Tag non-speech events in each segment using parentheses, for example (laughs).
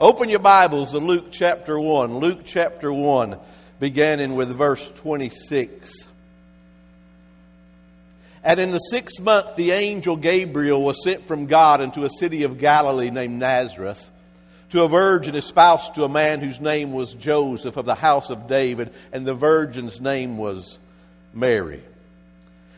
Open your Bibles to Luke chapter 1. Luke chapter 1, beginning with verse 26. And in the sixth month, the angel Gabriel was sent from God into a city of Galilee named Nazareth to a virgin espoused to a man whose name was Joseph of the house of David, and the virgin's name was Mary.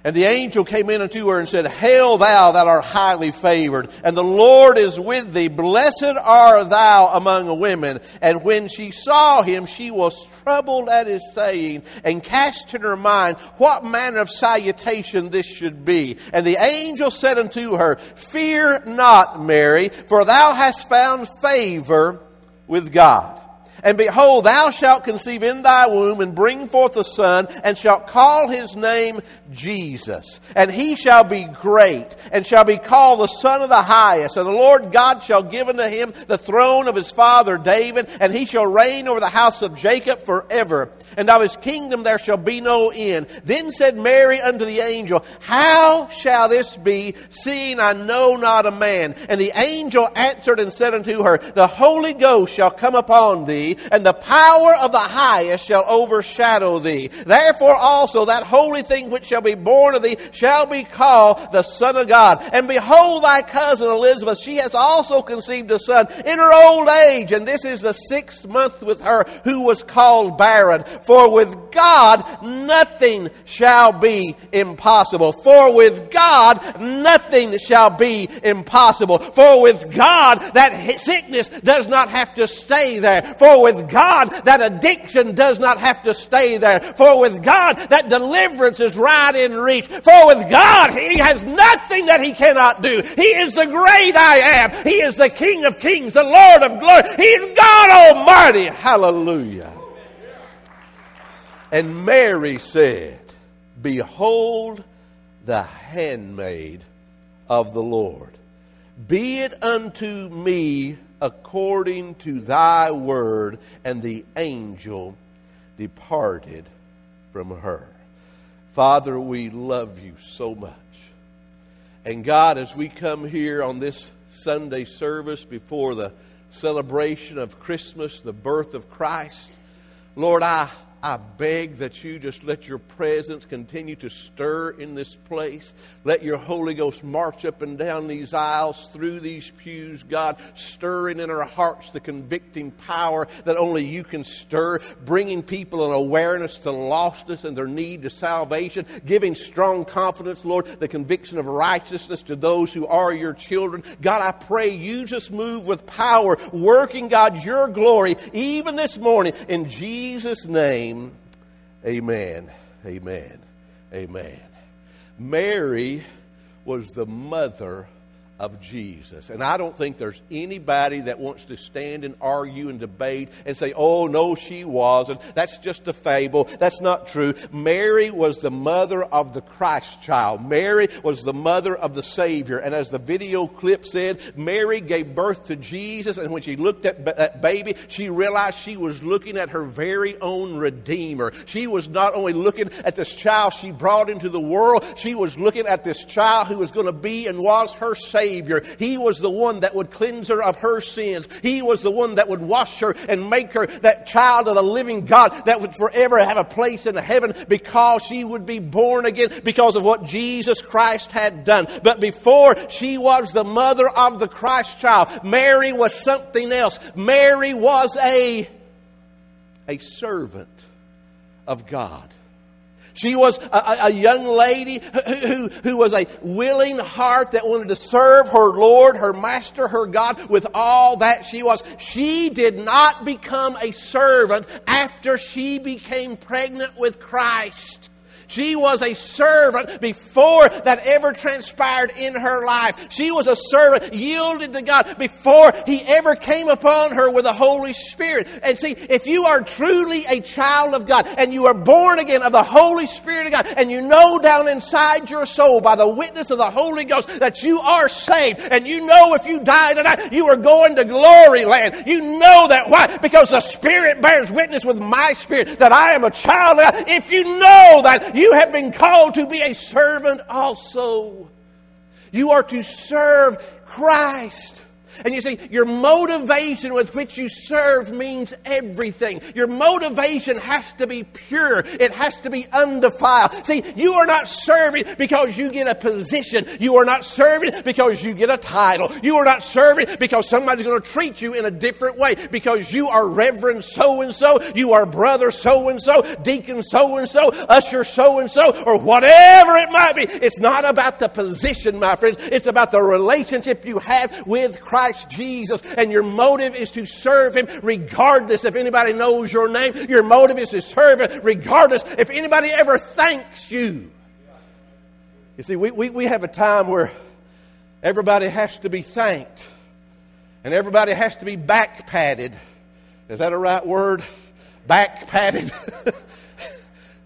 And the angel came in unto her and said, Hail thou that art highly favored, and the Lord is with thee. Blessed art thou among women. And when she saw him, she was troubled at his saying, and cast in her mind what manner of salutation this should be. And the angel said unto her, Fear not, Mary, for thou hast found favor with God. And behold, thou shalt conceive in thy womb and bring forth a son, and shalt call his name Jesus. And he shall be great, and shall be called the Son of the Highest. And the Lord God shall give unto him the throne of his father David, and he shall reign over the house of Jacob forever. And of his kingdom there shall be no end. Then said Mary unto the angel, How shall this be, seeing I know not a man? And the angel answered and said unto her, The Holy Ghost shall come upon thee and the power of the highest shall overshadow thee. Therefore also that holy thing which shall be born of thee shall be called the Son of God. And behold thy cousin Elizabeth, she has also conceived a son in her old age, and this is the sixth month with her who was called barren. For with God nothing shall be impossible. For with God nothing shall be impossible. For with God that sickness does not have to stay there. For with God, that addiction does not have to stay there. For with God, that deliverance is right in reach. For with God, He has nothing that He cannot do. He is the great I am. He is the King of kings, the Lord of glory. He is God Almighty. Hallelujah. And Mary said, Behold the handmaid of the Lord. Be it unto me according to thy word. And the angel departed from her. Father, we love you so much. And God, as we come here on this Sunday service before the celebration of Christmas, the birth of Christ, Lord, I I beg that you just let your presence continue to stir in this place. Let your Holy Ghost march up and down these aisles, through these pews, God, stirring in our hearts the convicting power that only you can stir, bringing people an awareness to lostness and their need to salvation, giving strong confidence, Lord, the conviction of righteousness to those who are your children. God, I pray you just move with power, working, God, your glory, even this morning, in Jesus' name name, amen, amen, amen. Mary was the mother of Jesus. And I don't think there's anybody that wants to stand and argue and debate and say, oh, no, she wasn't. That's just a fable. That's not true. Mary was the mother of the Christ child. Mary was the mother of the Savior. And as the video clip said, Mary gave birth to Jesus. And when she looked at that baby, she realized she was looking at her very own Redeemer. She was not only looking at this child she brought into the world, she was looking at this child who was going to be and was her Savior Savior. He was the one that would cleanse her of her sins. He was the one that would wash her and make her that child of the living God that would forever have a place in heaven because she would be born again because of what Jesus Christ had done. But before she was the mother of the Christ child, Mary was something else. Mary was a, a servant of God. She was a, a young lady who, who, who, was a willing heart that wanted to serve her Lord, her Master, her God with all that she was. She did not become a servant after she became pregnant with Christ. She was a servant before that ever transpired in her life. She was a servant yielded to God before He ever came upon her with the Holy Spirit. And see, if you are truly a child of God and you are born again of the Holy Spirit of God and you know down inside your soul by the witness of the Holy Ghost that you are saved and you know if you die tonight you are going to glory land. You know that. Why? Because the Spirit bears witness with my spirit that I am a child of God. If you know that, you have been called to be a servant also. You are to serve Christ. And you see, your motivation with which you serve means everything. Your motivation has to be pure. It has to be undefiled. See, you are not serving because you get a position. You are not serving because you get a title. You are not serving because somebody's going to treat you in a different way because you are Reverend so and so, you are Brother so and so, Deacon so and so, Usher so and so, or whatever it might be. It's not about the position, my friends. It's about the relationship you have with Christ. Christ Jesus, and your motive is to serve Him regardless if anybody knows your name. Your motive is to serve Him regardless if anybody ever thanks you. You see, we, we, we have a time where everybody has to be thanked, and everybody has to be back patted. Is that a right word? Back patted.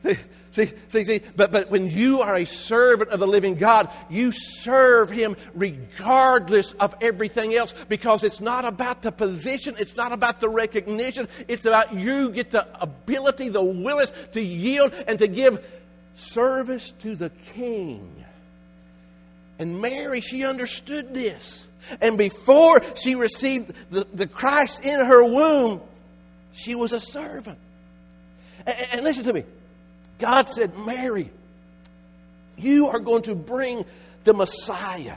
(laughs) See, see, see, but, but when you are a servant of the living God, you serve Him regardless of everything else because it's not about the position, it's not about the recognition, it's about you get the ability, the willingness to yield and to give service to the King. And Mary, she understood this. And before she received the, the Christ in her womb, she was a servant. and, and listen to me. God said, Mary, you are going to bring the Messiah.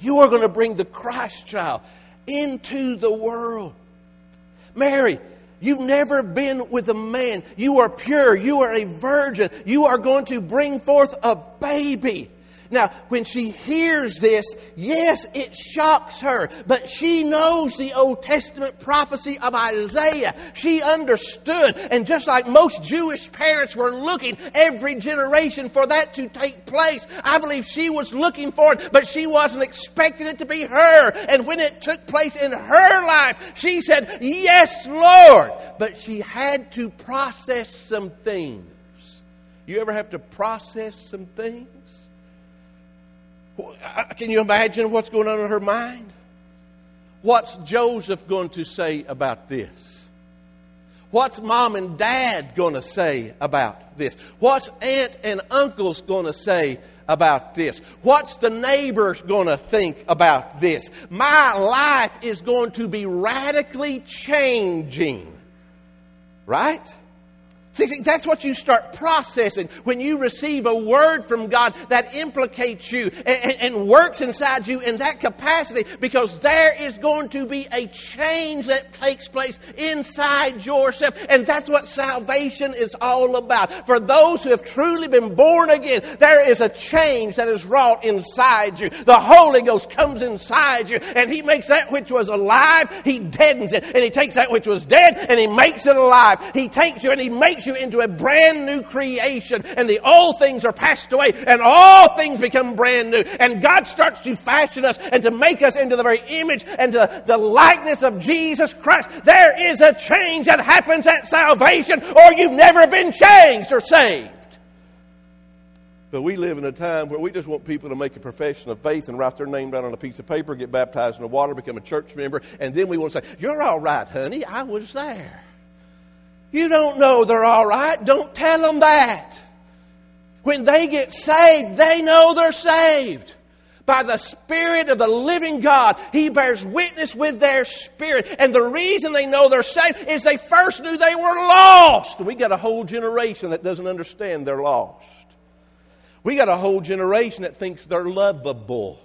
You are going to bring the Christ child into the world. Mary, you've never been with a man. You are pure. You are a virgin. You are going to bring forth a baby. Now, when she hears this, yes, it shocks her, but she knows the Old Testament prophecy of Isaiah. She understood, and just like most Jewish parents were looking every generation for that to take place, I believe she was looking for it, but she wasn't expecting it to be her. And when it took place in her life, she said, Yes, Lord. But she had to process some things. You ever have to process some things? Uh, can you imagine what's going on in her mind? What's Joseph going to say about this? What's mom and dad going to say about this? What's aunt and uncles going to say about this? What's the neighbors going to think about this? My life is going to be radically changing. Right? See, that's what you start processing when you receive a word from God that implicates you and, and, works inside you in that capacity because there is going to be a change that takes place inside yourself. And that's what salvation is all about. For those who have truly been born again, there is a change that is wrought inside you. The Holy Ghost comes inside you and He makes that which was alive, He deadens it. And He takes that which was dead and He makes it alive. He takes you and He makes you into a brand new creation, and the old things are passed away, and all things become brand new. And God starts to fashion us and to make us into the very image and to the likeness of Jesus Christ. There is a change that happens at salvation, or you've never been changed or saved. But we live in a time where we just want people to make a profession of faith and write their name down on a piece of paper, get baptized in the water, become a church member, and then we want to say, You're all right, honey, I was there. You don't know they're all right. Don't tell them that. When they get saved, they know they're saved. By the Spirit of the living God, He bears witness with their spirit. And the reason they know they're saved is they first knew they were lost. We got a whole generation that doesn't understand they're lost. We got a whole generation that thinks they're lovable.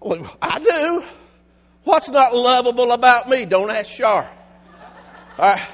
Well, I do. What's not lovable about me? Don't ask Shar. All right.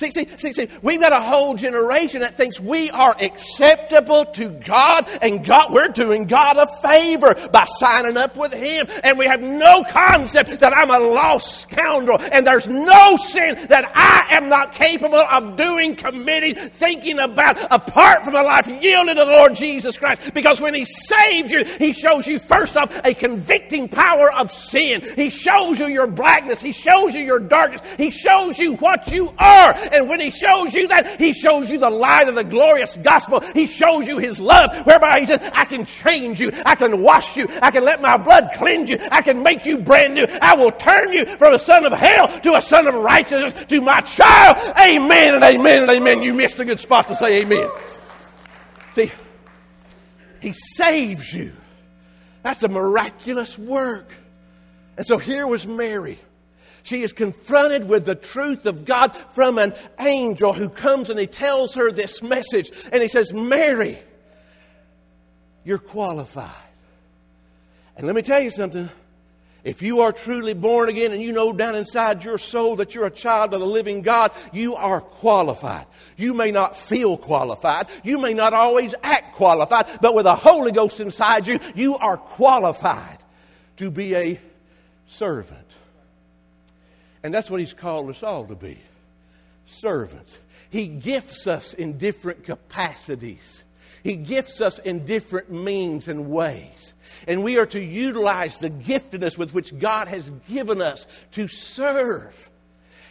See, see, see, see, we've got a whole generation that thinks we are acceptable to God and God, we're doing God a favor by signing up with Him. And we have no concept that I'm a lost scoundrel and there's no sin that I am not capable of doing, committing, thinking about apart from a life yielded to the Lord Jesus Christ. Because when He saves you, He shows you first off a convicting power of sin. He shows you your blackness. He shows you your darkness. He shows you what you are. And when He shows you that, He shows you the light of the glorious gospel. He shows you His love, whereby He says, I can change you. I can wash you. I can let my blood cleanse you. I can make you brand new. I will turn you from a son of hell to a son of righteousness to my child. Amen and amen and amen. You missed a good spot to say amen. See, He saves you. That's a miraculous work. And so here was Mary. She is confronted with the truth of God from an angel who comes and he tells her this message. And he says, Mary, you're qualified. And let me tell you something. If you are truly born again and you know down inside your soul that you're a child of the living God, you are qualified. You may not feel qualified. You may not always act qualified, but with the Holy Ghost inside you, you are qualified to be a servant. And that's what He's called us all to be servants. He gifts us in different capacities, He gifts us in different means and ways. And we are to utilize the giftedness with which God has given us to serve.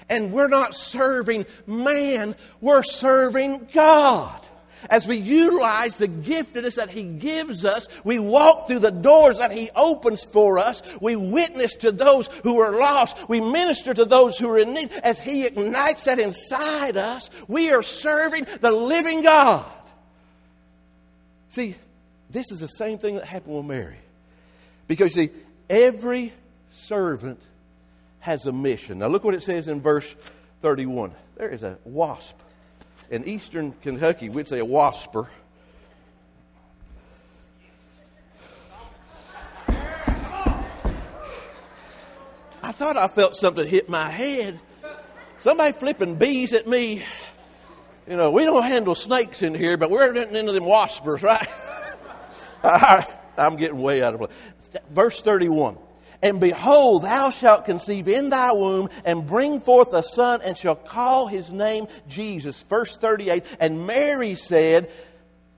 And we're not serving man, we're serving God. As we utilize the giftedness that He gives us, we walk through the doors that He opens for us. We witness to those who are lost. We minister to those who are in need. As He ignites that inside us, we are serving the living God. See, this is the same thing that happened with Mary. Because, see, every servant has a mission. Now, look what it says in verse 31. There is a wasp. In eastern Kentucky, we'd say a wasper. I thought I felt something hit my head. Somebody flipping bees at me. You know, we don't handle snakes in here, but we're getting into them waspers, (laughs) right? I'm getting way out of place. Verse 31. And behold, thou shalt conceive in thy womb and bring forth a son and shall call his name Jesus. Verse 38. And Mary said,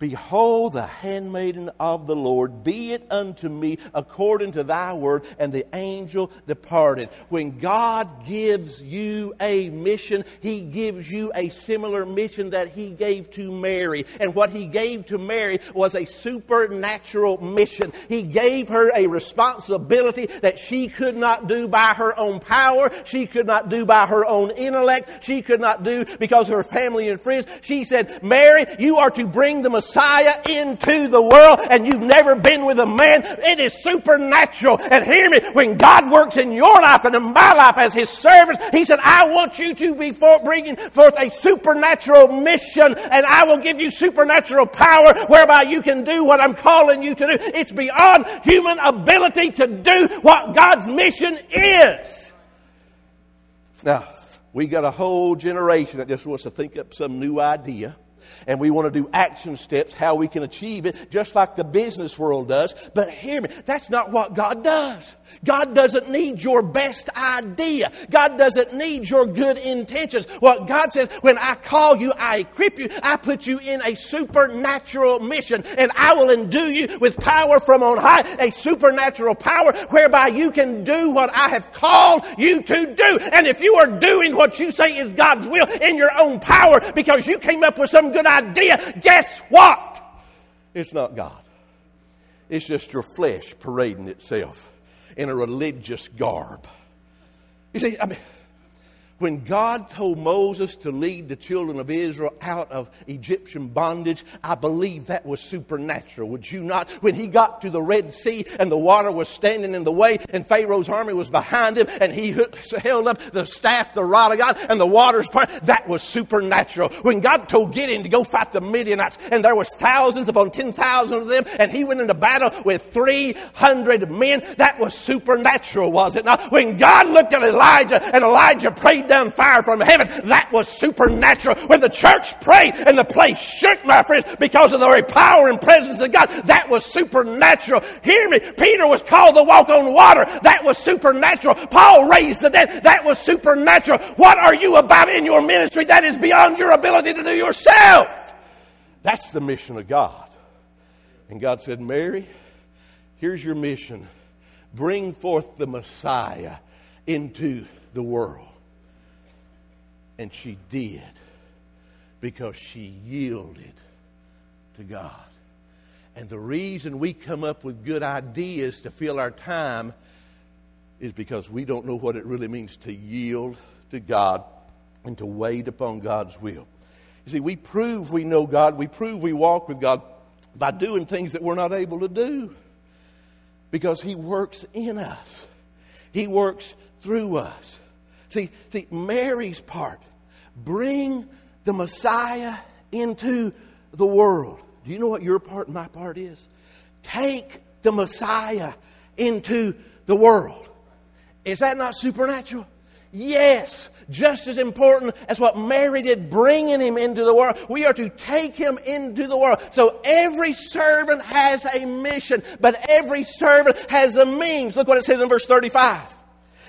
Behold, the handmaiden of the Lord, be it unto me according to thy word. And the angel departed. When God gives you a mission, he gives you a similar mission that he gave to Mary. And what he gave to Mary was a supernatural mission. He gave her a responsibility that she could not do by her own power. She could not do by her own intellect. She could not do because of her family and friends. She said, Mary, you are to bring the Messiah Messiah into the world and you've never been with a man, it is supernatural. And hear me, when God works in your life and in my life as His servants, He said, I want you to be bringing forth a supernatural mission and I will give you supernatural power whereby you can do what I'm calling you to do. It's beyond human ability to do what God's mission is. Now, we got a whole generation that just wants to think up some new idea and we want to do action steps how we can achieve it, just like the business world does. But hear me, that's not what God does. God doesn't need your best idea. God doesn't need your good intentions. What God says, when I call you, I equip you, I put you in a supernatural mission, and I will endue you with power from on high, a supernatural power whereby you can do what I have called you to do. And if you are doing what you say is God's will in your own power because you came up with some good idea, guess what? It's not God. It's just your flesh parading itself in a religious garb. You see, I mean, when God told Moses to lead the children of Israel out of Egyptian bondage, I believe that was supernatural. Would you not? When he got to the Red Sea and the water was standing in the way and Pharaoh's army was behind him and he held up the staff, the rod of God, and the waters part, that was supernatural. When God told Gideon to go fight the Midianites and there was thousands upon ten thousand of them and he went into battle with 300 men, that was supernatural, was it not? When God looked at Elijah and Elijah prayed down fire from heaven. That was supernatural. When the church prayed and the place shook, my friends, because of the very power and presence of God, that was supernatural. Hear me. Peter was called to walk on water. That was supernatural. Paul raised the dead. That was supernatural. What are you about in your ministry that is beyond your ability to do yourself? That's the mission of God. And God said, Mary, here's your mission. Bring forth the Messiah into the world. And she did because she yielded to God. And the reason we come up with good ideas to fill our time is because we don't know what it really means to yield to God and to wait upon God's will. You see, we prove we know God, we prove we walk with God by doing things that we're not able to do because He works in us. He works through us. See, see, Mary's part, bring the Messiah into the world. Do you know what your part and my part is? Take the Messiah into the world. Is that not supernatural? Yes, just as important as what Mary did bringing him into the world. We are to take him into the world. So every servant has a mission, but every servant has a means. Look what it says in verse 35.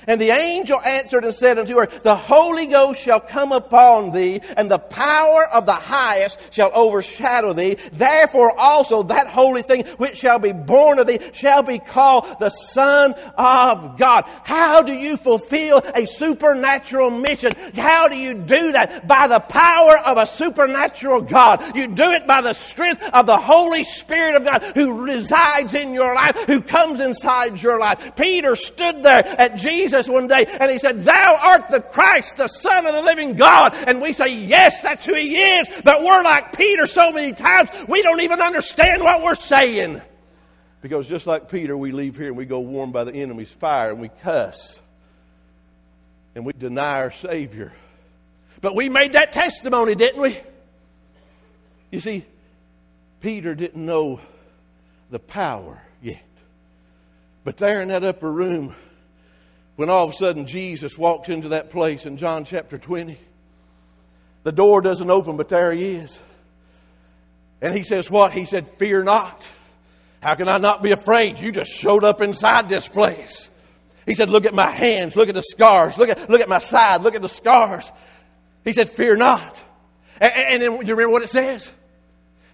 And the angel answered and said unto her, The Holy Ghost shall come upon thee, and the power of the highest shall overshadow thee. Therefore also that holy thing which shall be born of thee shall be called the Son of God. How do you fulfill a supernatural mission? How do you do that? By the power of a supernatural God. You do it by the strength of the Holy Spirit of God who resides in your life, who comes inside your life. Peter stood there at Jesus Jesus one day and he said, Thou art the Christ, the Son of the living God. And we say, Yes, that's who he is. But we're like Peter so many times, we don't even understand what we're saying. Because just like Peter, we leave here and we go warmed by the enemy's fire and we cuss and we deny our Savior. But we made that testimony, didn't we? You see, Peter didn't know the power yet. But there in that upper room, when all of a sudden Jesus walks into that place in John chapter 20. The door doesn't open, but there he is. And he says, What? He said, Fear not. How can I not be afraid? You just showed up inside this place. He said, Look at my hands, look at the scars, look at, look at my side, look at the scars. He said, Fear not. And, and then, you remember what it says?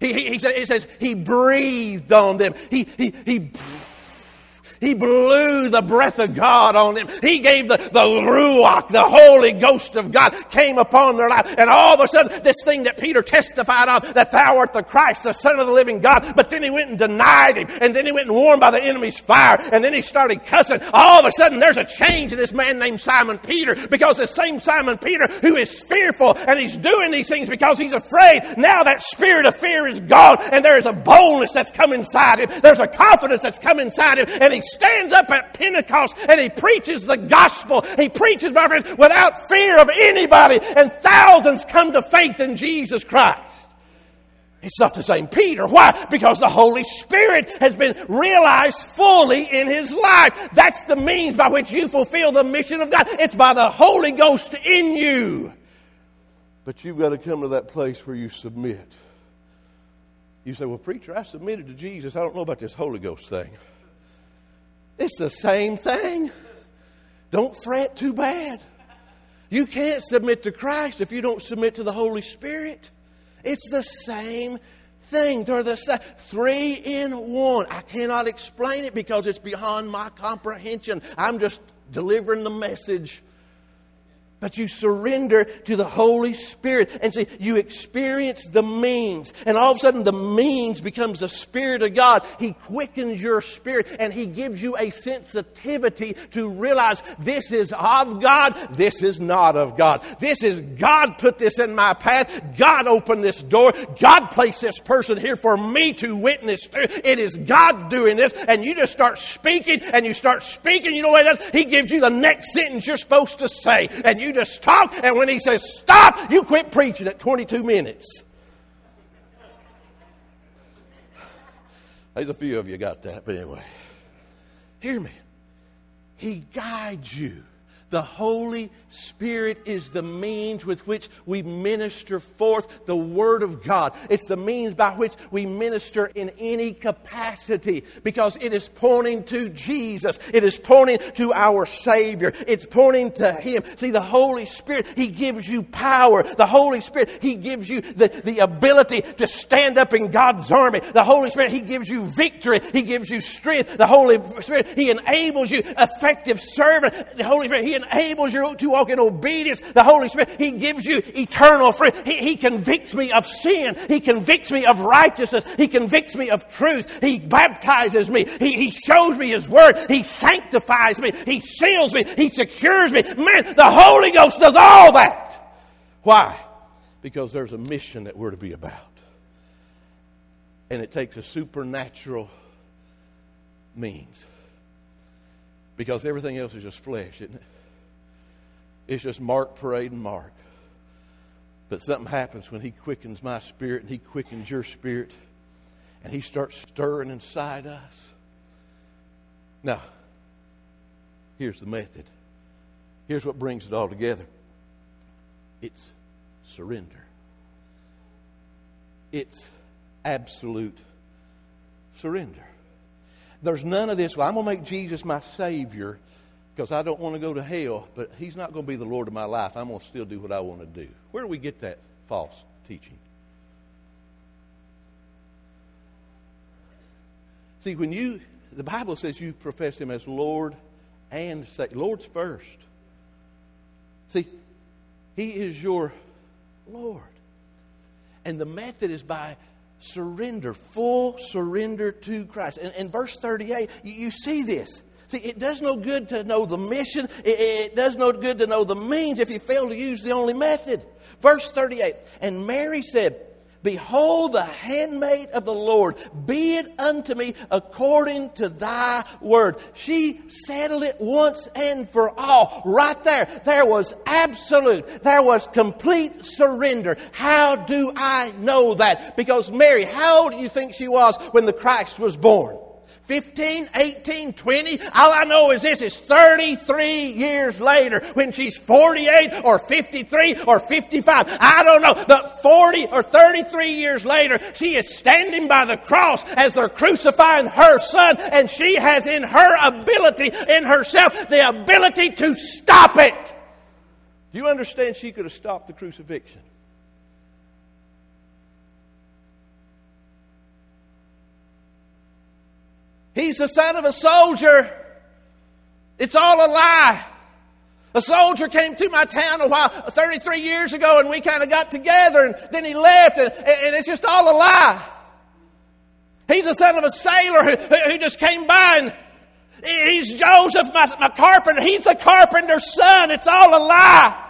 He, he, he said, it says, He breathed on them. He, he, he he blew the breath of God on them. He gave the, the Ruach, the Holy Ghost of God came upon their life. And all of a sudden, this thing that Peter testified of, that thou art the Christ, the Son of the living God. But then he went and denied him. And then he went and warmed by the enemy's fire. And then he started cussing. All of a sudden, there's a change in this man named Simon Peter. Because the same Simon Peter who is fearful and he's doing these things because he's afraid. Now that spirit of fear is gone. And there is a boldness that's come inside him. There's a confidence that's come inside him. And he stands up at Pentecost and he preaches the gospel. He preaches, my friends, without fear of anybody, and thousands come to faith in Jesus Christ. It's not the same Peter. Why? Because the Holy Spirit has been realized fully in his life. That's the means by which you fulfill the mission of God. It's by the Holy Ghost in you. But you've got to come to that place where you submit. You say, Well, preacher, I submitted to Jesus. I don't know about this Holy Ghost thing. It's the same thing. Don't fret too bad. You can't submit to Christ if you don't submit to the Holy Spirit. It's the same thing. They're the same. Three in one. I cannot explain it because it's beyond my comprehension. I'm just delivering the message but you surrender to the Holy Spirit. And see, you experience the means. And all of a sudden, the means becomes the Spirit of God. He quickens your spirit and He gives you a sensitivity to realize this is of God, this is not of God. This is God put this in my path. God opened this door. God placed this person here for me to witness to. It is God doing this. And you just start speaking and you start speaking. You know what it does? He gives you the next sentence you're supposed to say. And you you just talk, and when he says stop, you quit preaching at 22 minutes. There's a few of you got that, but anyway. Hear me. He guides you the Holy Spirit is the means with which we minister forth the Word of God. It's the means by which we minister in any capacity because it is pointing to Jesus. It is pointing to our Savior. It's pointing to Him. See, the Holy Spirit, He gives you power. The Holy Spirit, He gives you the, the ability to stand up in God's army. The Holy Spirit, He gives you victory. He gives you strength. The Holy Spirit, He enables you effective servant. The Holy Spirit, He enables you to walk in obedience. The Holy Spirit, He gives you eternal freedom. He, he convicts me of sin. He convicts me of righteousness. He convicts me of truth. He baptizes me. He, he shows me His Word. He sanctifies me. He seals me. He secures me. Man, the Holy Ghost does all that. Why? Because there's a mission that we're to be about. And it takes a supernatural means. Because everything else is just flesh, isn't it? It's just Mark, parade, and Mark. But something happens when He quickens my spirit and He quickens your spirit and He starts stirring inside us. Now, here's the method. Here's what brings it all together it's surrender, it's absolute surrender. There's none of this, well, I'm going to make Jesus my Savior because I don't want to go to hell, but He's not going to be the Lord of my life. I'm going to still do what I want to do. Where do we get that false teaching? See, when you, the Bible says you profess Him as Lord and say, Lord's first. See, He is your Lord. And the method is by surrender, full surrender to Christ. And in verse 38, you, you see this. See, it does no good to know the mission. It, it, does no good to know the means if you fail to use the only method. Verse 38 And Mary said, Behold, the handmaid of the Lord, be it unto me according to thy word. She settled it once and for all. Right there. There was absolute, there was complete surrender. How do I know that? Because Mary, how old do you think she was when the Christ was born? 15, 18, 20. All I know is this is 33 years later when she's 48 or 53 or 55. I don't know. But 40 or 33 years later, she is standing by the cross as they're crucifying her son and she has in her ability, in herself, the ability to stop it. Do you understand she could have stopped the crucifixion? He's the son of a soldier. It's all a lie. A soldier came to my town a while, 33 years ago, and we kind of got together, and then he left, and, and it's just all a lie. He's the son of a sailor who, who just came by, and he's Joseph, my, my carpenter. He's the carpenter's son. It's all a lie.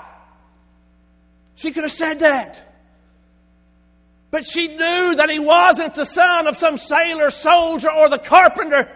She could have said that. But she knew that he wasn't the son of some sailor, soldier, or the carpenter.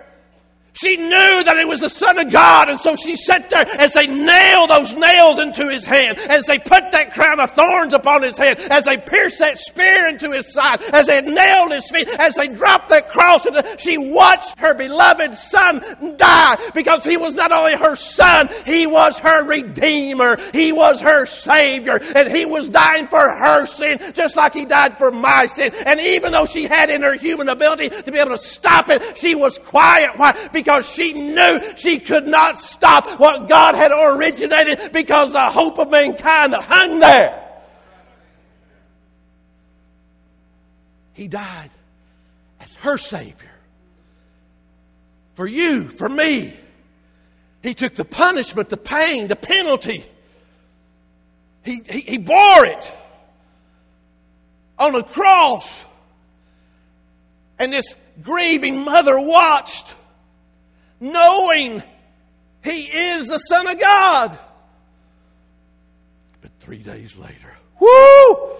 She knew that it was the Son of God, and so she sat there as they nailed those nails into his hand, as they put that crown of thorns upon his head, as they pierced that spear into his side, as they nailed his feet, as they dropped that cross. She watched her beloved Son die because he was not only her Son, he was her Redeemer, he was her Savior, and he was dying for her sin, just like he died for my sin. And even though she had in her human ability to be able to stop it, she was quiet. Why? because she knew she could not stop what God had originated because the hope of mankind hung there. He died as her Savior. For you, for me. He took the punishment, the pain, the penalty. He, he, he bore it on a cross. And this grieving mother watched knowing he is the Son of God. But three days later, whoo!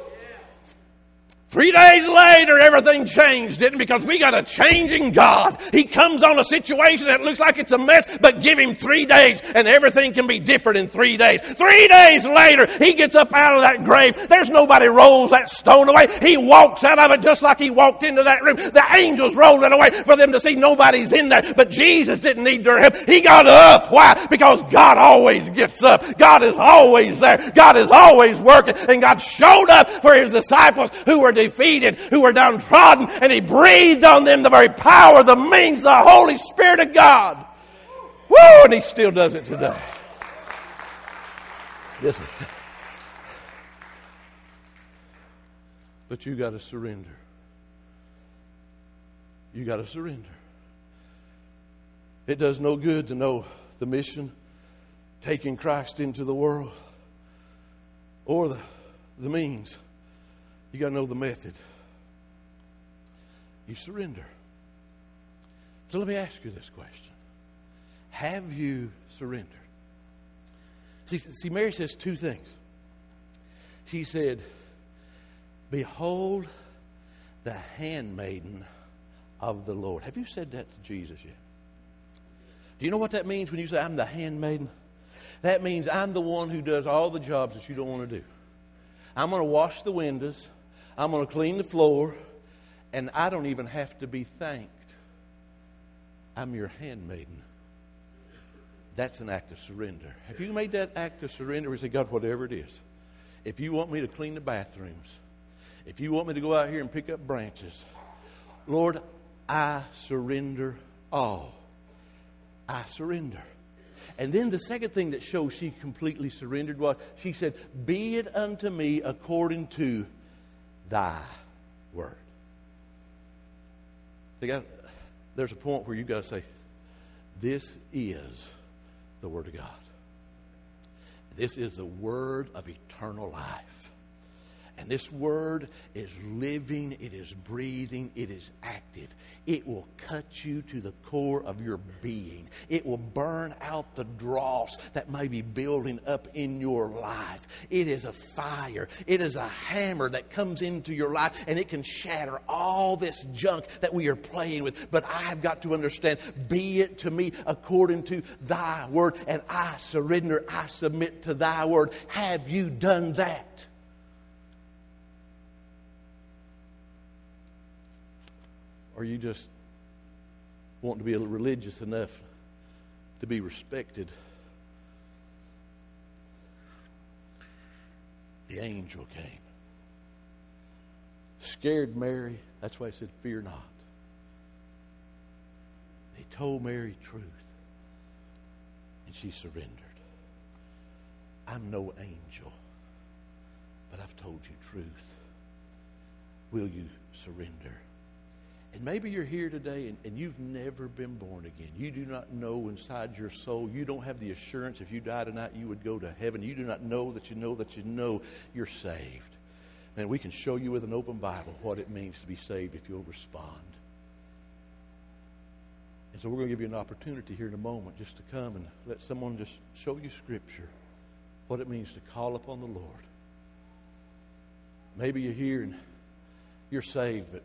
Three days later, everything changed, didn't it? Because we got a changing God. He comes on a situation that looks like it's a mess, but give him three days and everything can be different in three days. Three days later, he gets up out of that grave. There's nobody rolls that stone away. He walks out of it just like he walked into that room. The angels rolled it away for them to see nobody's in there. But Jesus didn't need their help. He got up. Why? Because God always gets up. God is always there. God is always working. And God showed up for his disciples who were defeated, who were downtrodden, and He breathed on them the very power, the means, the Holy Spirit of God. Woo! And He still does it today. Listen. But you got to surrender. You got to surrender. It does no good to know the mission, taking Christ into the world, or the, the means. You got to know the method. You surrender. So let me ask you this question Have you surrendered? See, see, Mary says two things. She said, Behold the handmaiden of the Lord. Have you said that to Jesus yet? Do you know what that means when you say, I'm the handmaiden? That means I'm the one who does all the jobs that you don't want to do. I'm going to wash the windows, I'm going to clean the floor, and I don't even have to be thanked. I'm your handmaiden. That's an act of surrender. Have you made that act of surrender? We say, God, whatever it is. If you want me to clean the bathrooms, if you want me to go out here and pick up branches, Lord, I surrender all. I surrender. And then the second thing that shows she completely surrendered was she said, Be it unto me according to thy word. See, there's a point where you've got to say, This is the Word of God. This is the Word of eternal life. And this word is living, it is breathing, it is active. It will cut you to the core of your being. It will burn out the dross that may be building up in your life. It is a fire, it is a hammer that comes into your life and it can shatter all this junk that we are playing with. But I've got to understand be it to me according to thy word, and I surrender, I submit to thy word. Have you done that? Or you just want to be religious enough to be respected? The angel came. Scared Mary. That's why he said, Fear not. He told Mary truth. And she surrendered. I'm no angel, but I've told you truth. Will you surrender? And maybe you're here today and, and, you've never been born again. You do not know inside your soul. You don't have the assurance if you die tonight you would go to heaven. You do not know that you know that you know you're saved. And we can show you with an open Bible what it means to be saved if you'll respond. And so we're going to give you an opportunity here in a moment just to come and let someone just show you Scripture, what it means to call upon the Lord. Maybe you're here and you're saved, but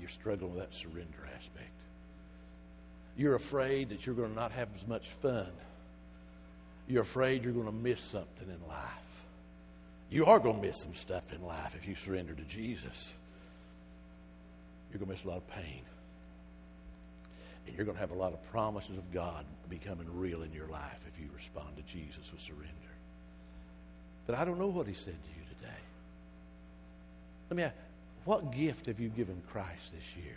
you're struggling with that surrender aspect. You're afraid that you're going to not have as much fun. You're afraid you're going to miss something in life. You are going to miss some stuff in life if you surrender to Jesus. You're going to miss a lot of pain. And you're going to have a lot of promises of God becoming real in your life if you respond to Jesus with surrender. But I don't know what he said to you today. Let me ask, what gift have you given Christ this year?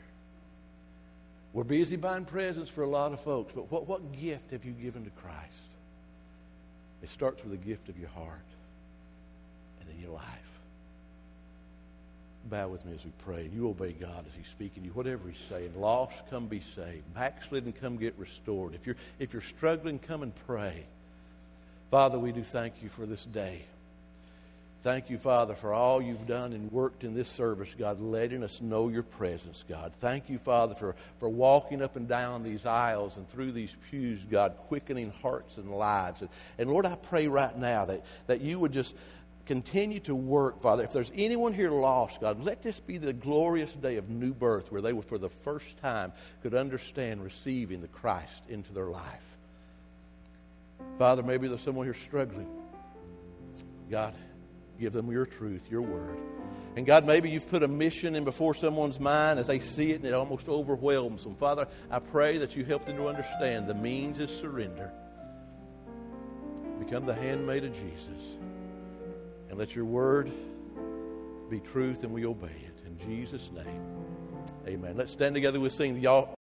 We're busy buying presents for a lot of folks, but what, what gift have you given to Christ? It starts with a gift of your heart and in your life. Bow with me as we pray. and You obey God as He's speaking to you, whatever He's saying. Lost, come be saved. Backslidden, come get restored. If you're, if you're struggling, come and pray. Father, we do thank you for this day. Thank you, Father, for all you've done and worked in this service, God, letting us know your presence, God. Thank you, Father, for, for walking up and down these aisles and through these pews, God, quickening hearts and lives. And, and Lord, I pray right now that, that you would just continue to work, Father. If there's anyone here lost, God, let this be the glorious day of new birth where they, for the first time, could understand receiving the Christ into their life. Father, maybe there's someone here struggling. God, Give them your truth, your word. And God, maybe you've put a mission in before someone's mind as they see it and it almost overwhelms them. Father, I pray that you help them to understand the means is surrender. Become the handmaid of Jesus. And let your word be truth and we obey it. In Jesus' name, amen. Let's stand together. We'll sing. Y'all.